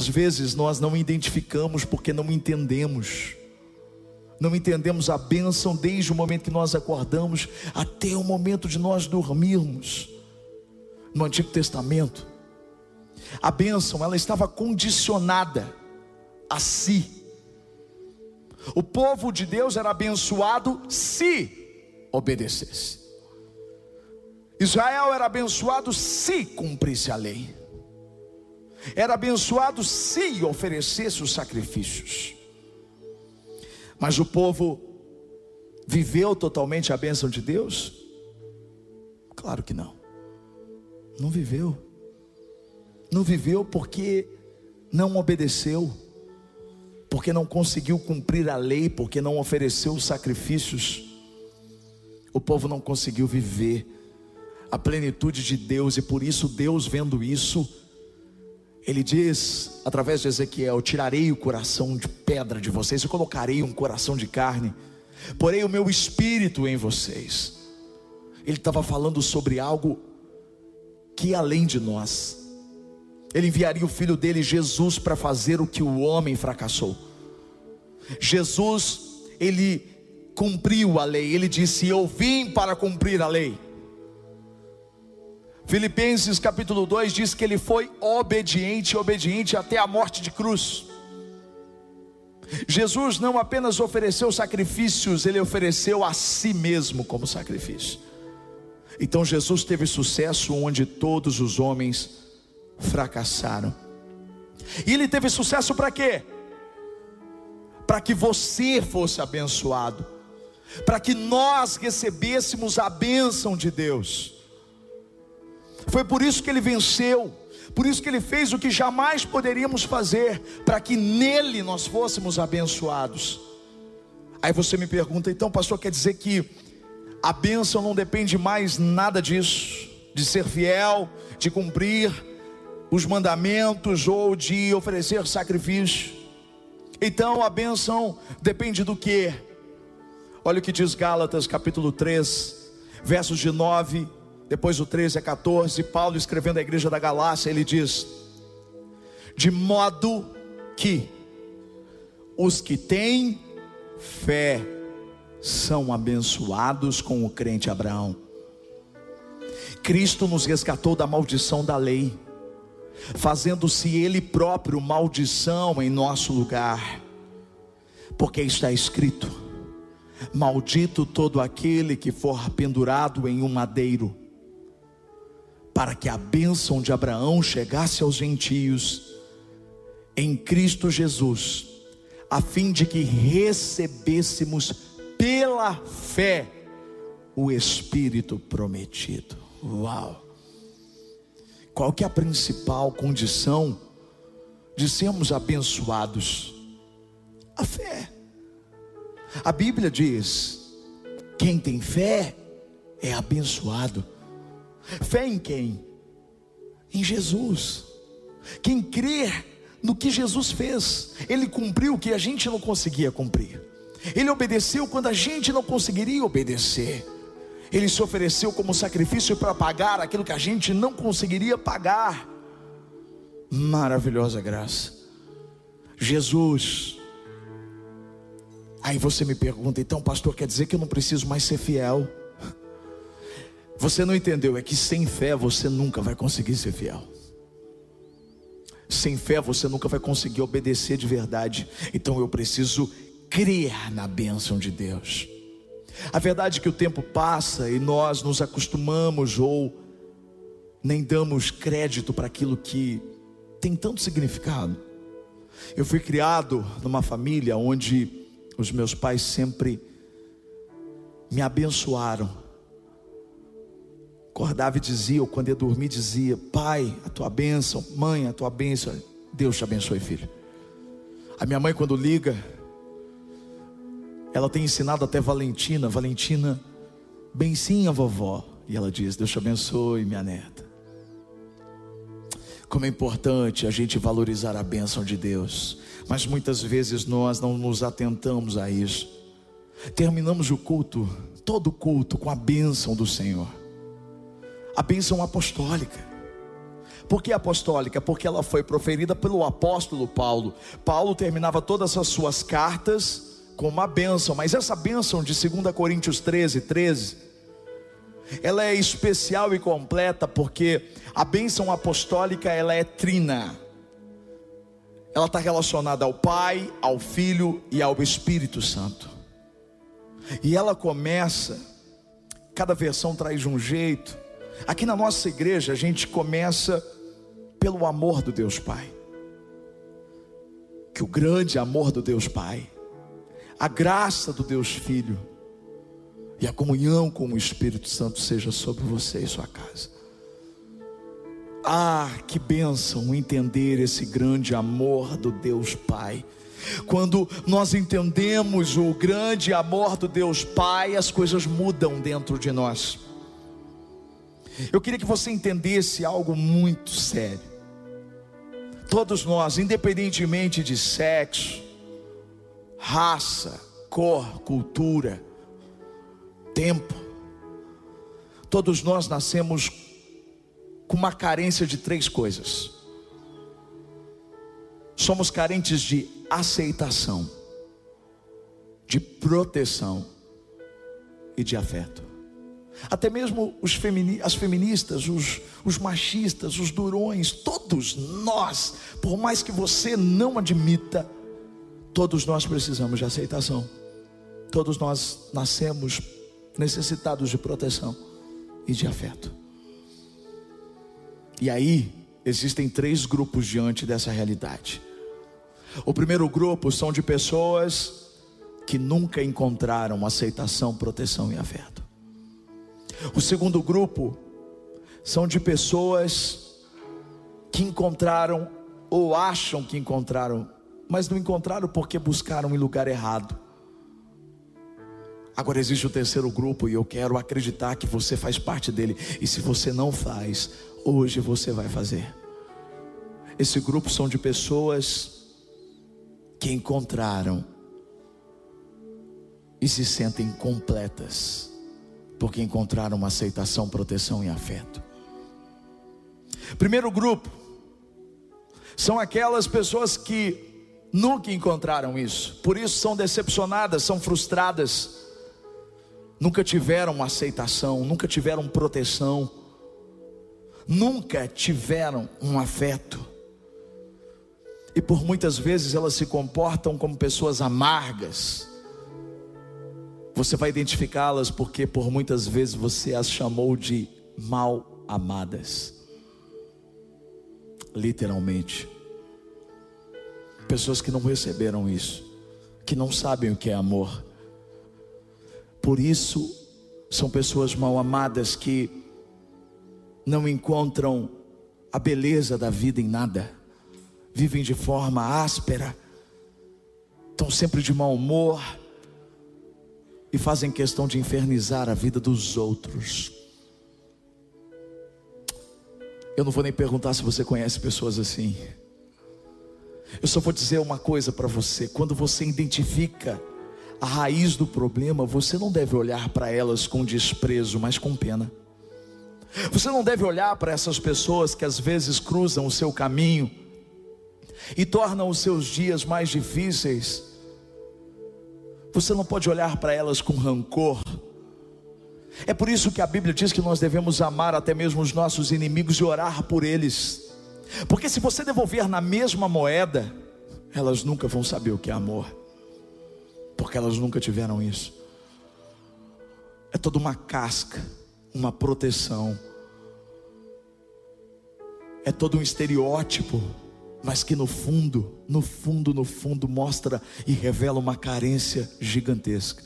Às vezes nós não identificamos porque não entendemos. Não entendemos a bênção desde o momento que nós acordamos até o momento de nós dormirmos. No Antigo Testamento, a bênção ela estava condicionada a si. O povo de Deus era abençoado se obedecesse. Israel era abençoado se cumprisse a lei. Era abençoado se oferecesse os sacrifícios. Mas o povo viveu totalmente a bênção de Deus? Claro que não. Não viveu. Não viveu porque não obedeceu, porque não conseguiu cumprir a lei, porque não ofereceu os sacrifícios. O povo não conseguiu viver a plenitude de Deus, e por isso Deus, vendo isso, ele diz, através de Ezequiel: Tirarei o coração de pedra de vocês, e colocarei um coração de carne, porei o meu espírito em vocês. Ele estava falando sobre algo que é além de nós. Ele enviaria o filho dele, Jesus, para fazer o que o homem fracassou. Jesus, ele cumpriu a lei, ele disse: Eu vim para cumprir a lei. Filipenses capítulo 2 diz que ele foi obediente, obediente até a morte de cruz. Jesus não apenas ofereceu sacrifícios, ele ofereceu a si mesmo como sacrifício. Então Jesus teve sucesso onde todos os homens fracassaram. E ele teve sucesso para quê? Para que você fosse abençoado, para que nós recebêssemos a bênção de Deus. Foi por isso que ele venceu, por isso que ele fez o que jamais poderíamos fazer, para que nele nós fôssemos abençoados. Aí você me pergunta, então, pastor, quer dizer que a bênção não depende mais nada disso, de ser fiel, de cumprir os mandamentos ou de oferecer sacrifício. Então a bênção depende do que? Olha o que diz Gálatas capítulo 3, versos de 9 depois o 13 a 14, Paulo escrevendo à igreja da Galácia, ele diz: De modo que os que têm fé são abençoados com o crente Abraão. Cristo nos resgatou da maldição da lei, fazendo-se Ele próprio maldição em nosso lugar, porque está escrito: Maldito todo aquele que for pendurado em um madeiro para que a bênção de Abraão chegasse aos gentios em Cristo Jesus, a fim de que recebêssemos pela fé o Espírito prometido. Uau! Qual que é a principal condição de sermos abençoados? A fé. A Bíblia diz: quem tem fé é abençoado. Fé em quem? Em Jesus. Quem crer no que Jesus fez, ele cumpriu o que a gente não conseguia cumprir. Ele obedeceu quando a gente não conseguiria obedecer. Ele se ofereceu como sacrifício para pagar aquilo que a gente não conseguiria pagar. Maravilhosa graça. Jesus. Aí você me pergunta, então, pastor, quer dizer que eu não preciso mais ser fiel? Você não entendeu, é que sem fé você nunca vai conseguir ser fiel. Sem fé você nunca vai conseguir obedecer de verdade. Então eu preciso crer na bênção de Deus. A verdade é que o tempo passa e nós nos acostumamos ou nem damos crédito para aquilo que tem tanto significado. Eu fui criado numa família onde os meus pais sempre me abençoaram acordava e dizia, ou quando ia dormir, dizia: Pai, a tua bênção, mãe, a tua bênção, Deus te abençoe, filho. A minha mãe, quando liga, ela tem ensinado até Valentina, Valentina, bem sim a vovó, e ela diz: Deus te abençoe, minha neta. Como é importante a gente valorizar a bênção de Deus, mas muitas vezes nós não nos atentamos a isso. Terminamos o culto, todo culto, com a bênção do Senhor a bênção apostólica. Por que apostólica? Porque ela foi proferida pelo apóstolo Paulo. Paulo terminava todas as suas cartas com uma bênção, mas essa bênção de 2 Coríntios 13, 13, ela é especial e completa porque a bênção apostólica ela é trina. Ela está relacionada ao Pai, ao Filho e ao Espírito Santo. E ela começa, cada versão traz de um jeito. Aqui na nossa igreja a gente começa pelo amor do Deus Pai. Que o grande amor do Deus Pai, a graça do Deus Filho e a comunhão com o Espírito Santo seja sobre você e sua casa. Ah, que bênção entender esse grande amor do Deus Pai. Quando nós entendemos o grande amor do Deus Pai, as coisas mudam dentro de nós. Eu queria que você entendesse algo muito sério. Todos nós, independentemente de sexo, raça, cor, cultura, tempo, todos nós nascemos com uma carência de três coisas. Somos carentes de aceitação, de proteção e de afeto. Até mesmo femini as feministas, os, os machistas, os durões, todos nós, por mais que você não admita, todos nós precisamos de aceitação. Todos nós nascemos necessitados de proteção e de afeto. E aí, existem três grupos diante dessa realidade. O primeiro grupo são de pessoas que nunca encontraram aceitação, proteção e afeto. O segundo grupo são de pessoas que encontraram ou acham que encontraram, mas não encontraram porque buscaram em lugar errado. Agora existe o terceiro grupo e eu quero acreditar que você faz parte dele. E se você não faz, hoje você vai fazer. Esse grupo são de pessoas que encontraram e se sentem completas porque encontraram uma aceitação, proteção e afeto. Primeiro grupo são aquelas pessoas que nunca encontraram isso, por isso são decepcionadas, são frustradas, nunca tiveram aceitação, nunca tiveram proteção, nunca tiveram um afeto. E por muitas vezes elas se comportam como pessoas amargas, você vai identificá-las porque por muitas vezes você as chamou de mal amadas. Literalmente. Pessoas que não receberam isso, que não sabem o que é amor. Por isso, são pessoas mal amadas que não encontram a beleza da vida em nada, vivem de forma áspera, estão sempre de mau humor, e fazem questão de infernizar a vida dos outros. Eu não vou nem perguntar se você conhece pessoas assim. Eu só vou dizer uma coisa para você: quando você identifica a raiz do problema, você não deve olhar para elas com desprezo, mas com pena. Você não deve olhar para essas pessoas que às vezes cruzam o seu caminho e tornam os seus dias mais difíceis você não pode olhar para elas com rancor. É por isso que a Bíblia diz que nós devemos amar até mesmo os nossos inimigos e orar por eles. Porque se você devolver na mesma moeda, elas nunca vão saber o que é amor. Porque elas nunca tiveram isso. É toda uma casca, uma proteção. É todo um estereótipo mas que no fundo, no fundo, no fundo mostra e revela uma carência gigantesca.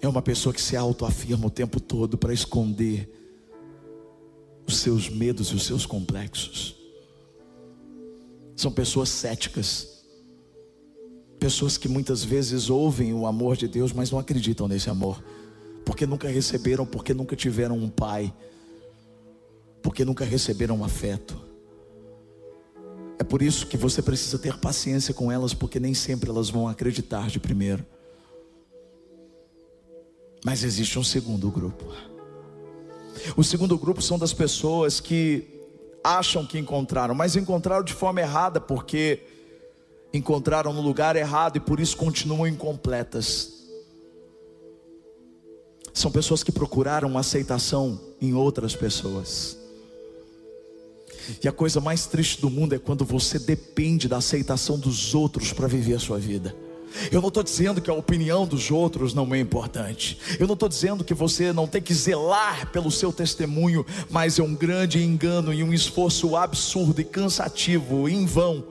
É uma pessoa que se autoafirma o tempo todo para esconder os seus medos e os seus complexos. São pessoas céticas, pessoas que muitas vezes ouvem o amor de Deus, mas não acreditam nesse amor, porque nunca receberam, porque nunca tiveram um pai, porque nunca receberam um afeto. É por isso que você precisa ter paciência com elas, porque nem sempre elas vão acreditar de primeiro. Mas existe um segundo grupo. O segundo grupo são das pessoas que acham que encontraram, mas encontraram de forma errada, porque encontraram no lugar errado e por isso continuam incompletas. São pessoas que procuraram aceitação em outras pessoas. E a coisa mais triste do mundo é quando você depende da aceitação dos outros para viver a sua vida. Eu não estou dizendo que a opinião dos outros não é importante. Eu não estou dizendo que você não tem que zelar pelo seu testemunho, mas é um grande engano e um esforço absurdo e cansativo, em vão,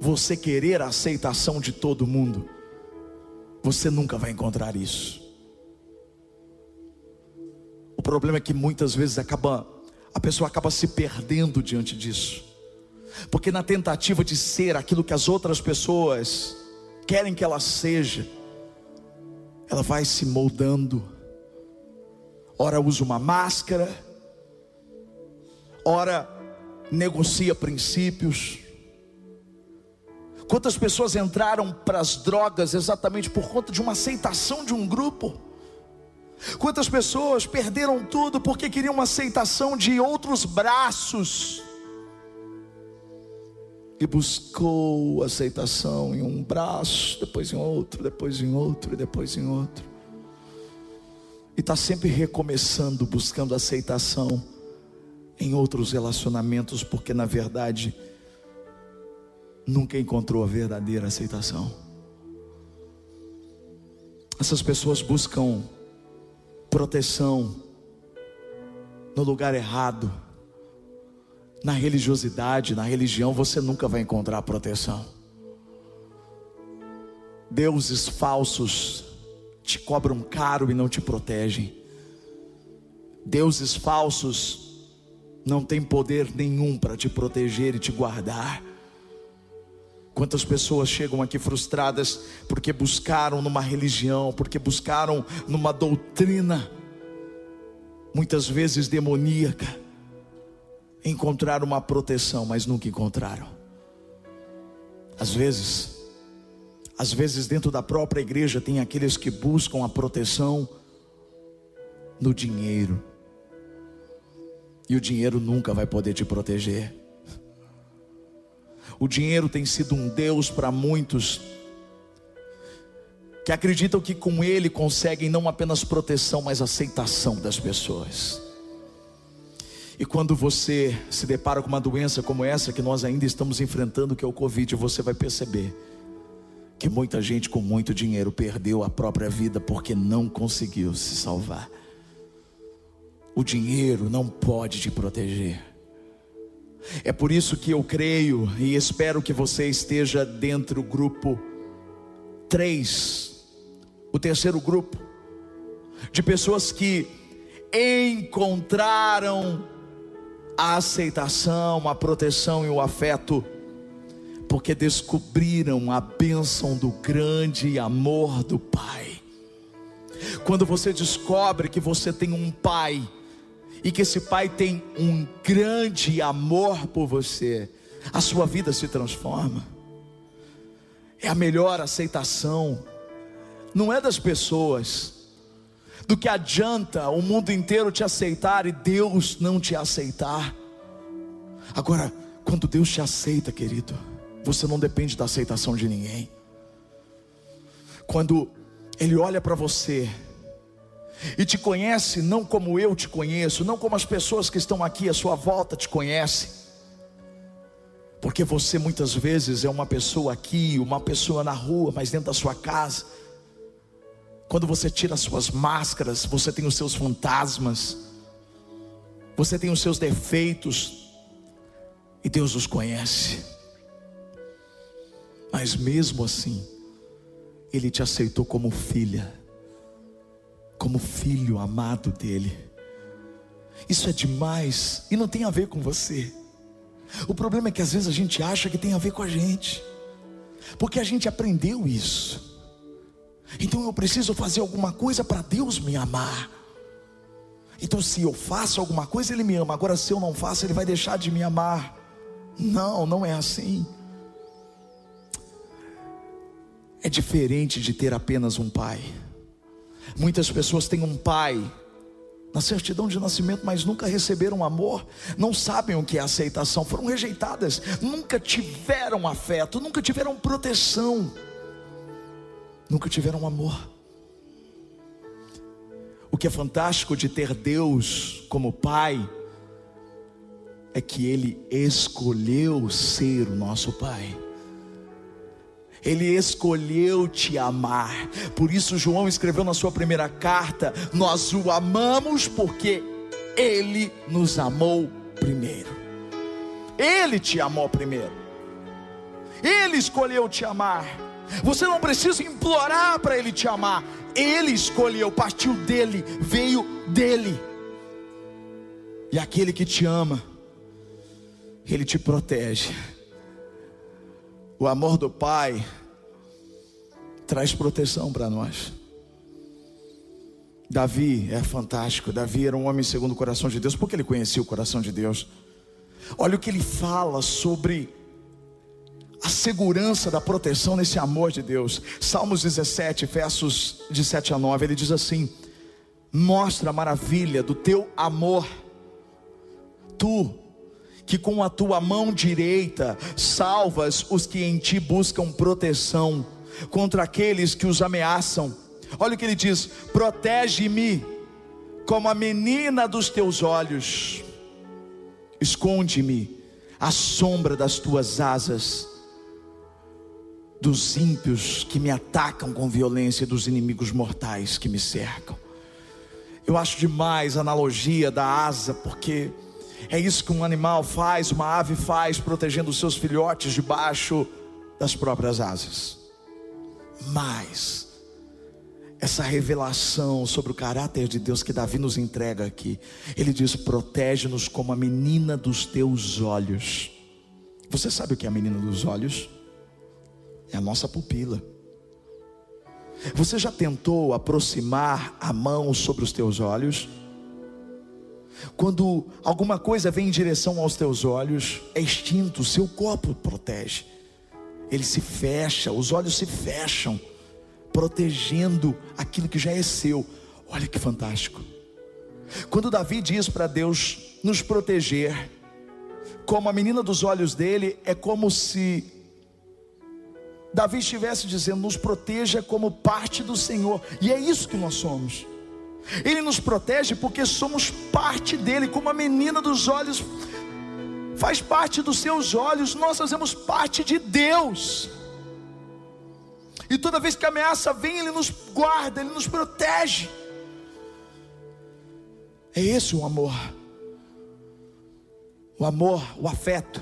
você querer a aceitação de todo mundo. Você nunca vai encontrar isso. O problema é que muitas vezes acaba a pessoa acaba se perdendo diante disso. Porque na tentativa de ser aquilo que as outras pessoas querem que ela seja, ela vai se moldando. Ora usa uma máscara, ora negocia princípios. Quantas pessoas entraram para as drogas exatamente por conta de uma aceitação de um grupo? Quantas pessoas perderam tudo porque queriam uma aceitação de outros braços? E buscou aceitação em um braço, depois em outro, depois em outro, depois em outro. E está sempre recomeçando, buscando aceitação em outros relacionamentos, porque na verdade nunca encontrou a verdadeira aceitação. Essas pessoas buscam proteção no lugar errado. Na religiosidade, na religião, você nunca vai encontrar proteção. Deuses falsos te cobram caro e não te protegem. Deuses falsos não têm poder nenhum para te proteger e te guardar. Quantas pessoas chegam aqui frustradas porque buscaram numa religião, porque buscaram numa doutrina, muitas vezes demoníaca, encontrar uma proteção, mas nunca encontraram. Às vezes, às vezes dentro da própria igreja tem aqueles que buscam a proteção no dinheiro. E o dinheiro nunca vai poder te proteger. O dinheiro tem sido um Deus para muitos que acreditam que com ele conseguem não apenas proteção, mas aceitação das pessoas. E quando você se depara com uma doença como essa que nós ainda estamos enfrentando, que é o Covid, você vai perceber que muita gente com muito dinheiro perdeu a própria vida porque não conseguiu se salvar. O dinheiro não pode te proteger. É por isso que eu creio e espero que você esteja dentro do grupo 3, o terceiro grupo, de pessoas que encontraram a aceitação, a proteção e o afeto, porque descobriram a bênção do grande amor do Pai. Quando você descobre que você tem um Pai, e que esse pai tem um grande amor por você, a sua vida se transforma. É a melhor aceitação, não é das pessoas, do que adianta o mundo inteiro te aceitar e Deus não te aceitar. Agora, quando Deus te aceita, querido, você não depende da aceitação de ninguém. Quando Ele olha para você, e te conhece não como eu te conheço, não como as pessoas que estão aqui à sua volta te conhecem, porque você muitas vezes é uma pessoa aqui, uma pessoa na rua, mas dentro da sua casa. Quando você tira as suas máscaras, você tem os seus fantasmas, você tem os seus defeitos, e Deus os conhece. Mas mesmo assim, Ele te aceitou como filha como filho amado dele. Isso é demais e não tem a ver com você. O problema é que às vezes a gente acha que tem a ver com a gente, porque a gente aprendeu isso. Então eu preciso fazer alguma coisa para Deus me amar. Então, se eu faço alguma coisa, Ele me ama. Agora, se eu não faço, Ele vai deixar de me amar. Não, não é assim. É diferente de ter apenas um pai. Muitas pessoas têm um pai na certidão de nascimento, mas nunca receberam amor, não sabem o que é aceitação, foram rejeitadas, nunca tiveram afeto, nunca tiveram proteção, nunca tiveram amor. O que é fantástico de ter Deus como Pai é que Ele escolheu ser o nosso Pai. Ele escolheu te amar. Por isso, João escreveu na sua primeira carta: Nós o amamos porque Ele nos amou primeiro. Ele te amou primeiro. Ele escolheu te amar. Você não precisa implorar para Ele te amar. Ele escolheu, partiu dele, veio dele. E aquele que te ama, Ele te protege. O amor do Pai traz proteção para nós. Davi é fantástico. Davi era um homem segundo o coração de Deus, porque ele conhecia o coração de Deus. Olha o que ele fala sobre a segurança da proteção nesse amor de Deus. Salmos 17, versos de 7 a 9, ele diz assim: Mostra a maravilha do teu amor, tu que com a tua mão direita salvas os que em ti buscam proteção contra aqueles que os ameaçam. Olha o que ele diz: protege-me como a menina dos teus olhos, esconde-me à sombra das tuas asas dos ímpios que me atacam com violência, dos inimigos mortais que me cercam. Eu acho demais a analogia da asa, porque é isso que um animal faz, uma ave faz, protegendo os seus filhotes debaixo das próprias asas. Mas, essa revelação sobre o caráter de Deus que Davi nos entrega aqui, ele diz: protege-nos como a menina dos teus olhos. Você sabe o que é a menina dos olhos? é a nossa pupila. Você já tentou aproximar a mão sobre os teus olhos? Quando alguma coisa vem em direção aos teus olhos, é extinto, seu corpo protege. Ele se fecha, os olhos se fecham, protegendo aquilo que já é seu. Olha que fantástico. Quando Davi diz para Deus nos proteger, como a menina dos olhos dele, é como se Davi estivesse dizendo: nos proteja como parte do Senhor, e é isso que nós somos. Ele nos protege porque somos parte dele, como a menina dos olhos faz parte dos seus olhos, nós fazemos parte de Deus. E toda vez que a ameaça vem, Ele nos guarda, Ele nos protege. É esse o amor. O amor, o afeto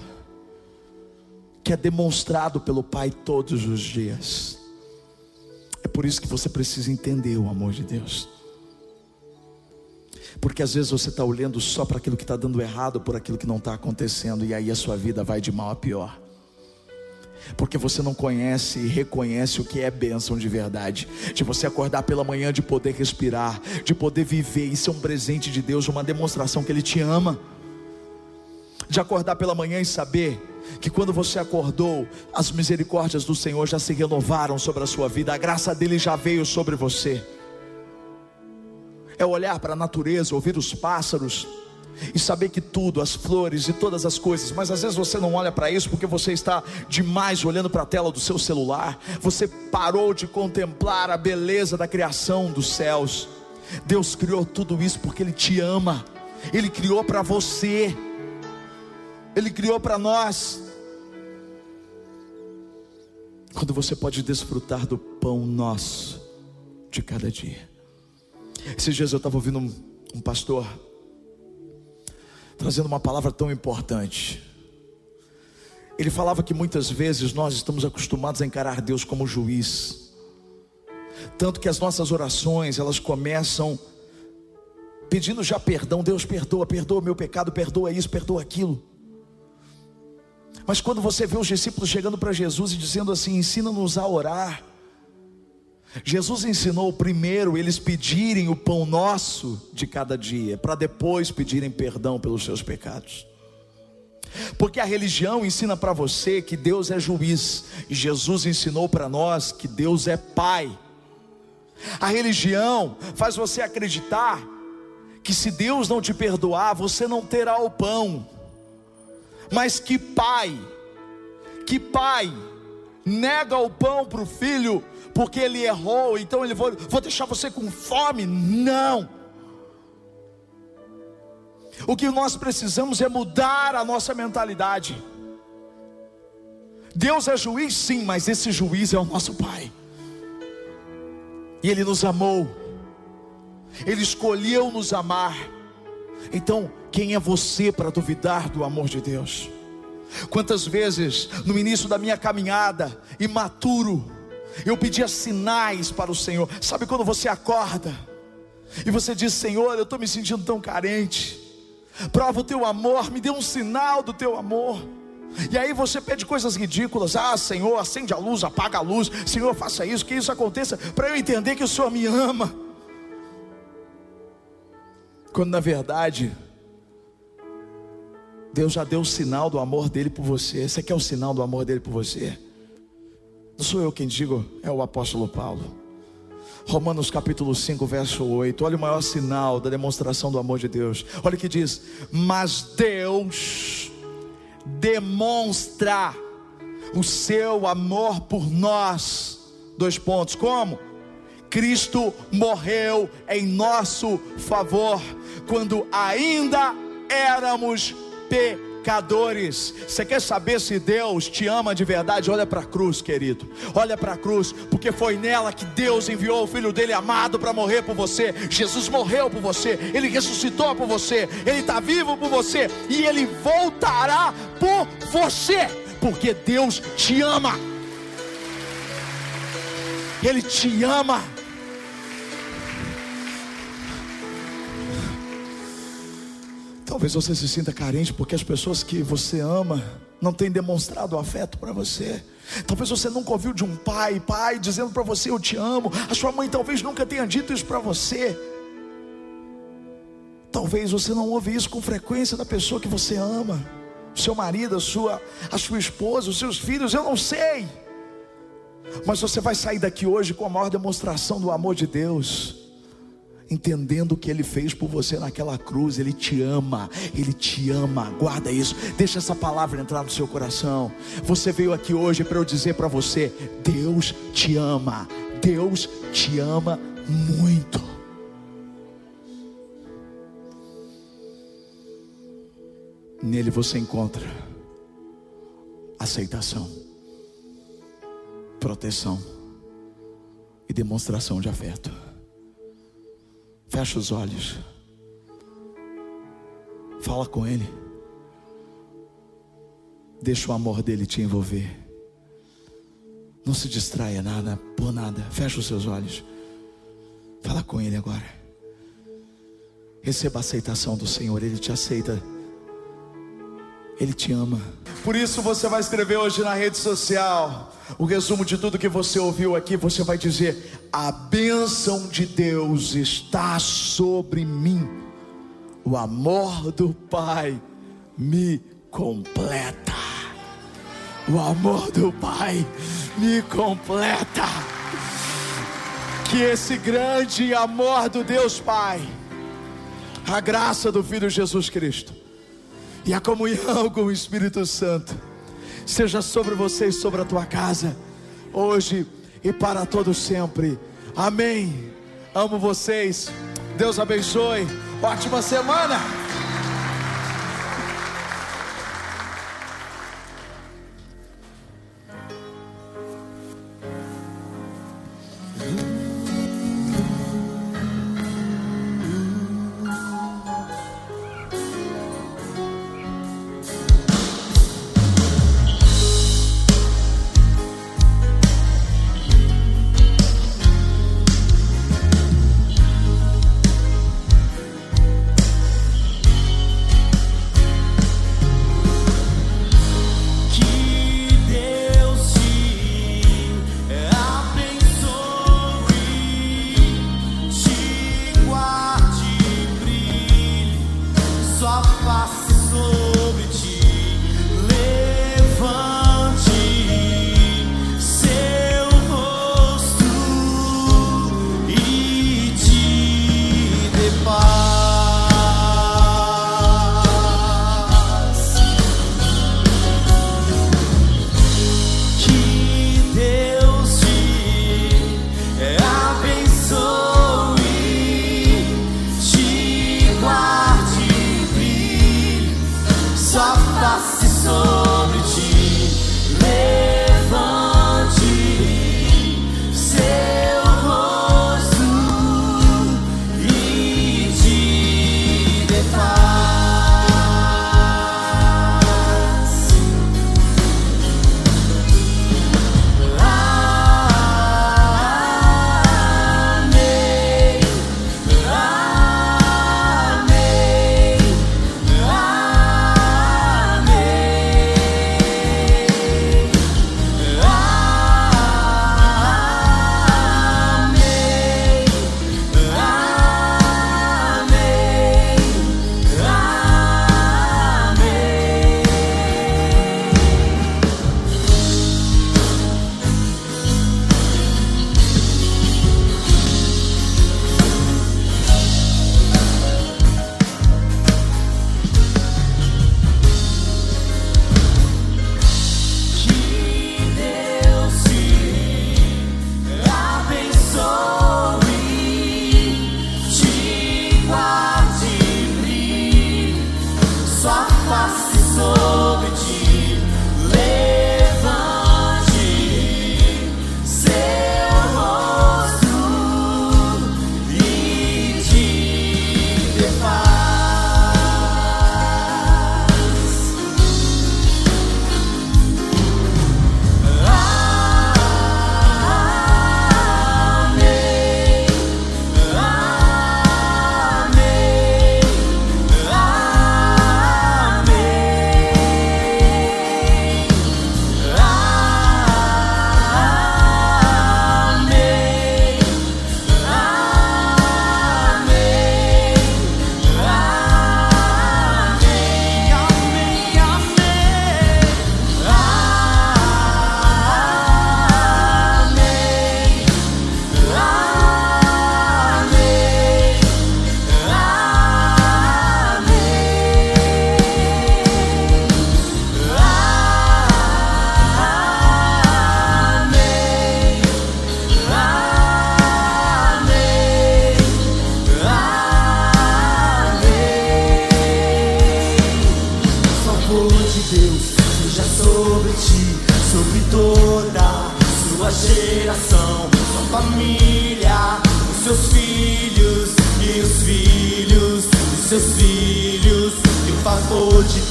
que é demonstrado pelo Pai todos os dias. É por isso que você precisa entender o amor de Deus. Porque às vezes você está olhando só para aquilo que está dando errado, por aquilo que não está acontecendo, e aí a sua vida vai de mal a pior. Porque você não conhece e reconhece o que é bênção de verdade, de você acordar pela manhã, de poder respirar, de poder viver, isso é um presente de Deus, uma demonstração que Ele te ama, de acordar pela manhã e saber que quando você acordou, as misericórdias do Senhor já se renovaram sobre a sua vida, a graça dele já veio sobre você. É olhar para a natureza, ouvir os pássaros e saber que tudo, as flores e todas as coisas, mas às vezes você não olha para isso porque você está demais olhando para a tela do seu celular, você parou de contemplar a beleza da criação dos céus. Deus criou tudo isso porque Ele te ama, Ele criou para você. Ele criou para nós. Quando você pode desfrutar do pão nosso de cada dia. Esses dias eu estava ouvindo um, um pastor trazendo uma palavra tão importante. Ele falava que muitas vezes nós estamos acostumados a encarar Deus como juiz. Tanto que as nossas orações, elas começam pedindo já perdão, Deus perdoa, perdoa meu pecado, perdoa isso, perdoa aquilo. Mas quando você vê os discípulos chegando para Jesus e dizendo assim: ensina-nos a orar. Jesus ensinou primeiro eles pedirem o pão nosso de cada dia, para depois pedirem perdão pelos seus pecados. Porque a religião ensina para você que Deus é juiz, e Jesus ensinou para nós que Deus é Pai. A religião faz você acreditar que se Deus não te perdoar, você não terá o pão. Mas que pai, que pai nega o pão para o filho porque ele errou, então ele vou, vou deixar você com fome? Não. O que nós precisamos é mudar a nossa mentalidade. Deus é juiz, sim, mas esse juiz é o nosso Pai. E Ele nos amou, Ele escolheu nos amar. Então, quem é você para duvidar do amor de Deus? Quantas vezes no início da minha caminhada, imaturo, eu pedia sinais para o Senhor. Sabe quando você acorda e você diz: Senhor, eu estou me sentindo tão carente. Prova o teu amor, me dê um sinal do teu amor. E aí você pede coisas ridículas. Ah, Senhor, acende a luz, apaga a luz. Senhor, faça isso, que isso aconteça, para eu entender que o Senhor me ama. Quando na verdade, Deus já deu o sinal do amor dele por você. Esse aqui é o sinal do amor dele por você. Não sou eu quem digo, é o apóstolo Paulo. Romanos capítulo 5, verso 8. Olha o maior sinal da demonstração do amor de Deus. Olha o que diz: Mas Deus demonstra o seu amor por nós. Dois pontos. Como? Cristo morreu em nosso favor quando ainda éramos pecadores pecadores. Você quer saber se Deus te ama de verdade? Olha para a cruz, querido. Olha para a cruz, porque foi nela que Deus enviou o filho dele amado para morrer por você. Jesus morreu por você, ele ressuscitou por você, ele está vivo por você e ele voltará por você, porque Deus te ama. Ele te ama. Talvez você se sinta carente porque as pessoas que você ama não têm demonstrado afeto para você. Talvez você nunca ouviu de um pai, pai dizendo para você eu te amo. A sua mãe talvez nunca tenha dito isso para você. Talvez você não ouve isso com frequência da pessoa que você ama, seu marido, a sua, a sua esposa, os seus filhos, eu não sei. Mas você vai sair daqui hoje com a maior demonstração do amor de Deus entendendo o que ele fez por você naquela cruz, ele te ama, ele te ama. Guarda isso. Deixa essa palavra entrar no seu coração. Você veio aqui hoje para eu dizer para você: Deus te ama. Deus te ama muito. Nele você encontra aceitação, proteção e demonstração de afeto. Fecha os olhos. Fala com Ele. Deixa o amor dele te envolver. Não se distraia nada, por nada. Fecha os seus olhos. Fala com Ele agora. Receba a aceitação do Senhor. Ele te aceita. Ele te ama. Por isso você vai escrever hoje na rede social o resumo de tudo que você ouviu aqui. Você vai dizer: A bênção de Deus está sobre mim. O amor do Pai me completa. O amor do Pai me completa. Que esse grande amor do Deus Pai, a graça do Filho Jesus Cristo e a comunhão com o Espírito Santo seja sobre você e sobre a tua casa, hoje e para todo sempre. Amém. Amo vocês. Deus abençoe. Ótima semana.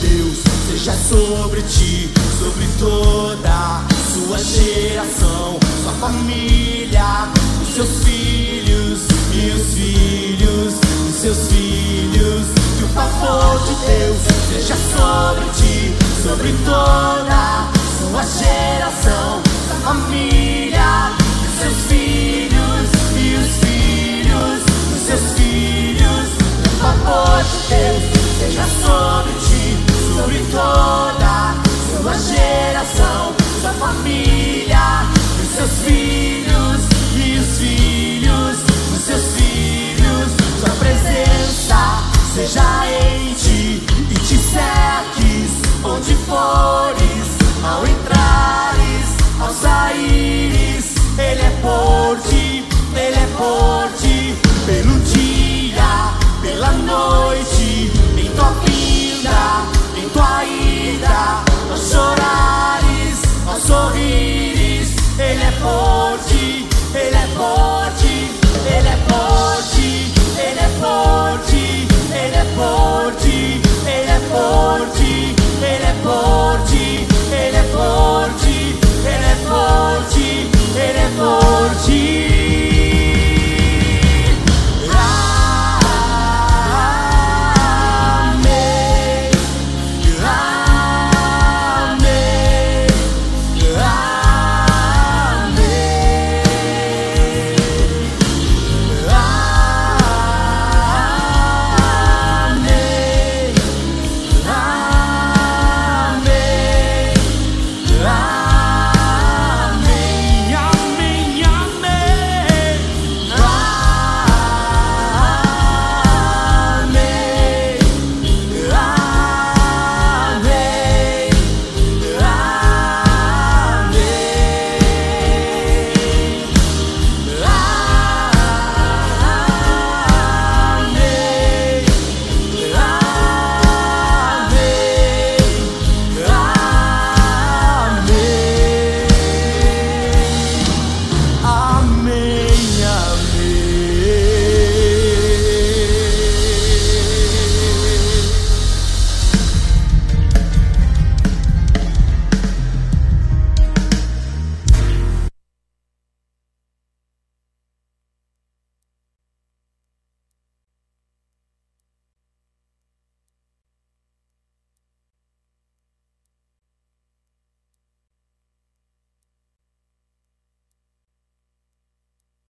Deus seja sobre ti, sobre toda sua geração, sua família, os seus filhos e os filhos dos seus filhos. Que o favor de Deus seja sobre ti, sobre toda sua geração, sua família, os seus filhos e os filhos dos seus filhos. Que o favor de Deus seja sobre sobre toda sua geração, sua família, os seus filhos e os filhos dos seus filhos. Sua presença seja em ti e te cerques onde fores, ao entrares, ao saíres. Ele é por ti, ele é por ti, pelo dia, pela noite, Por ti.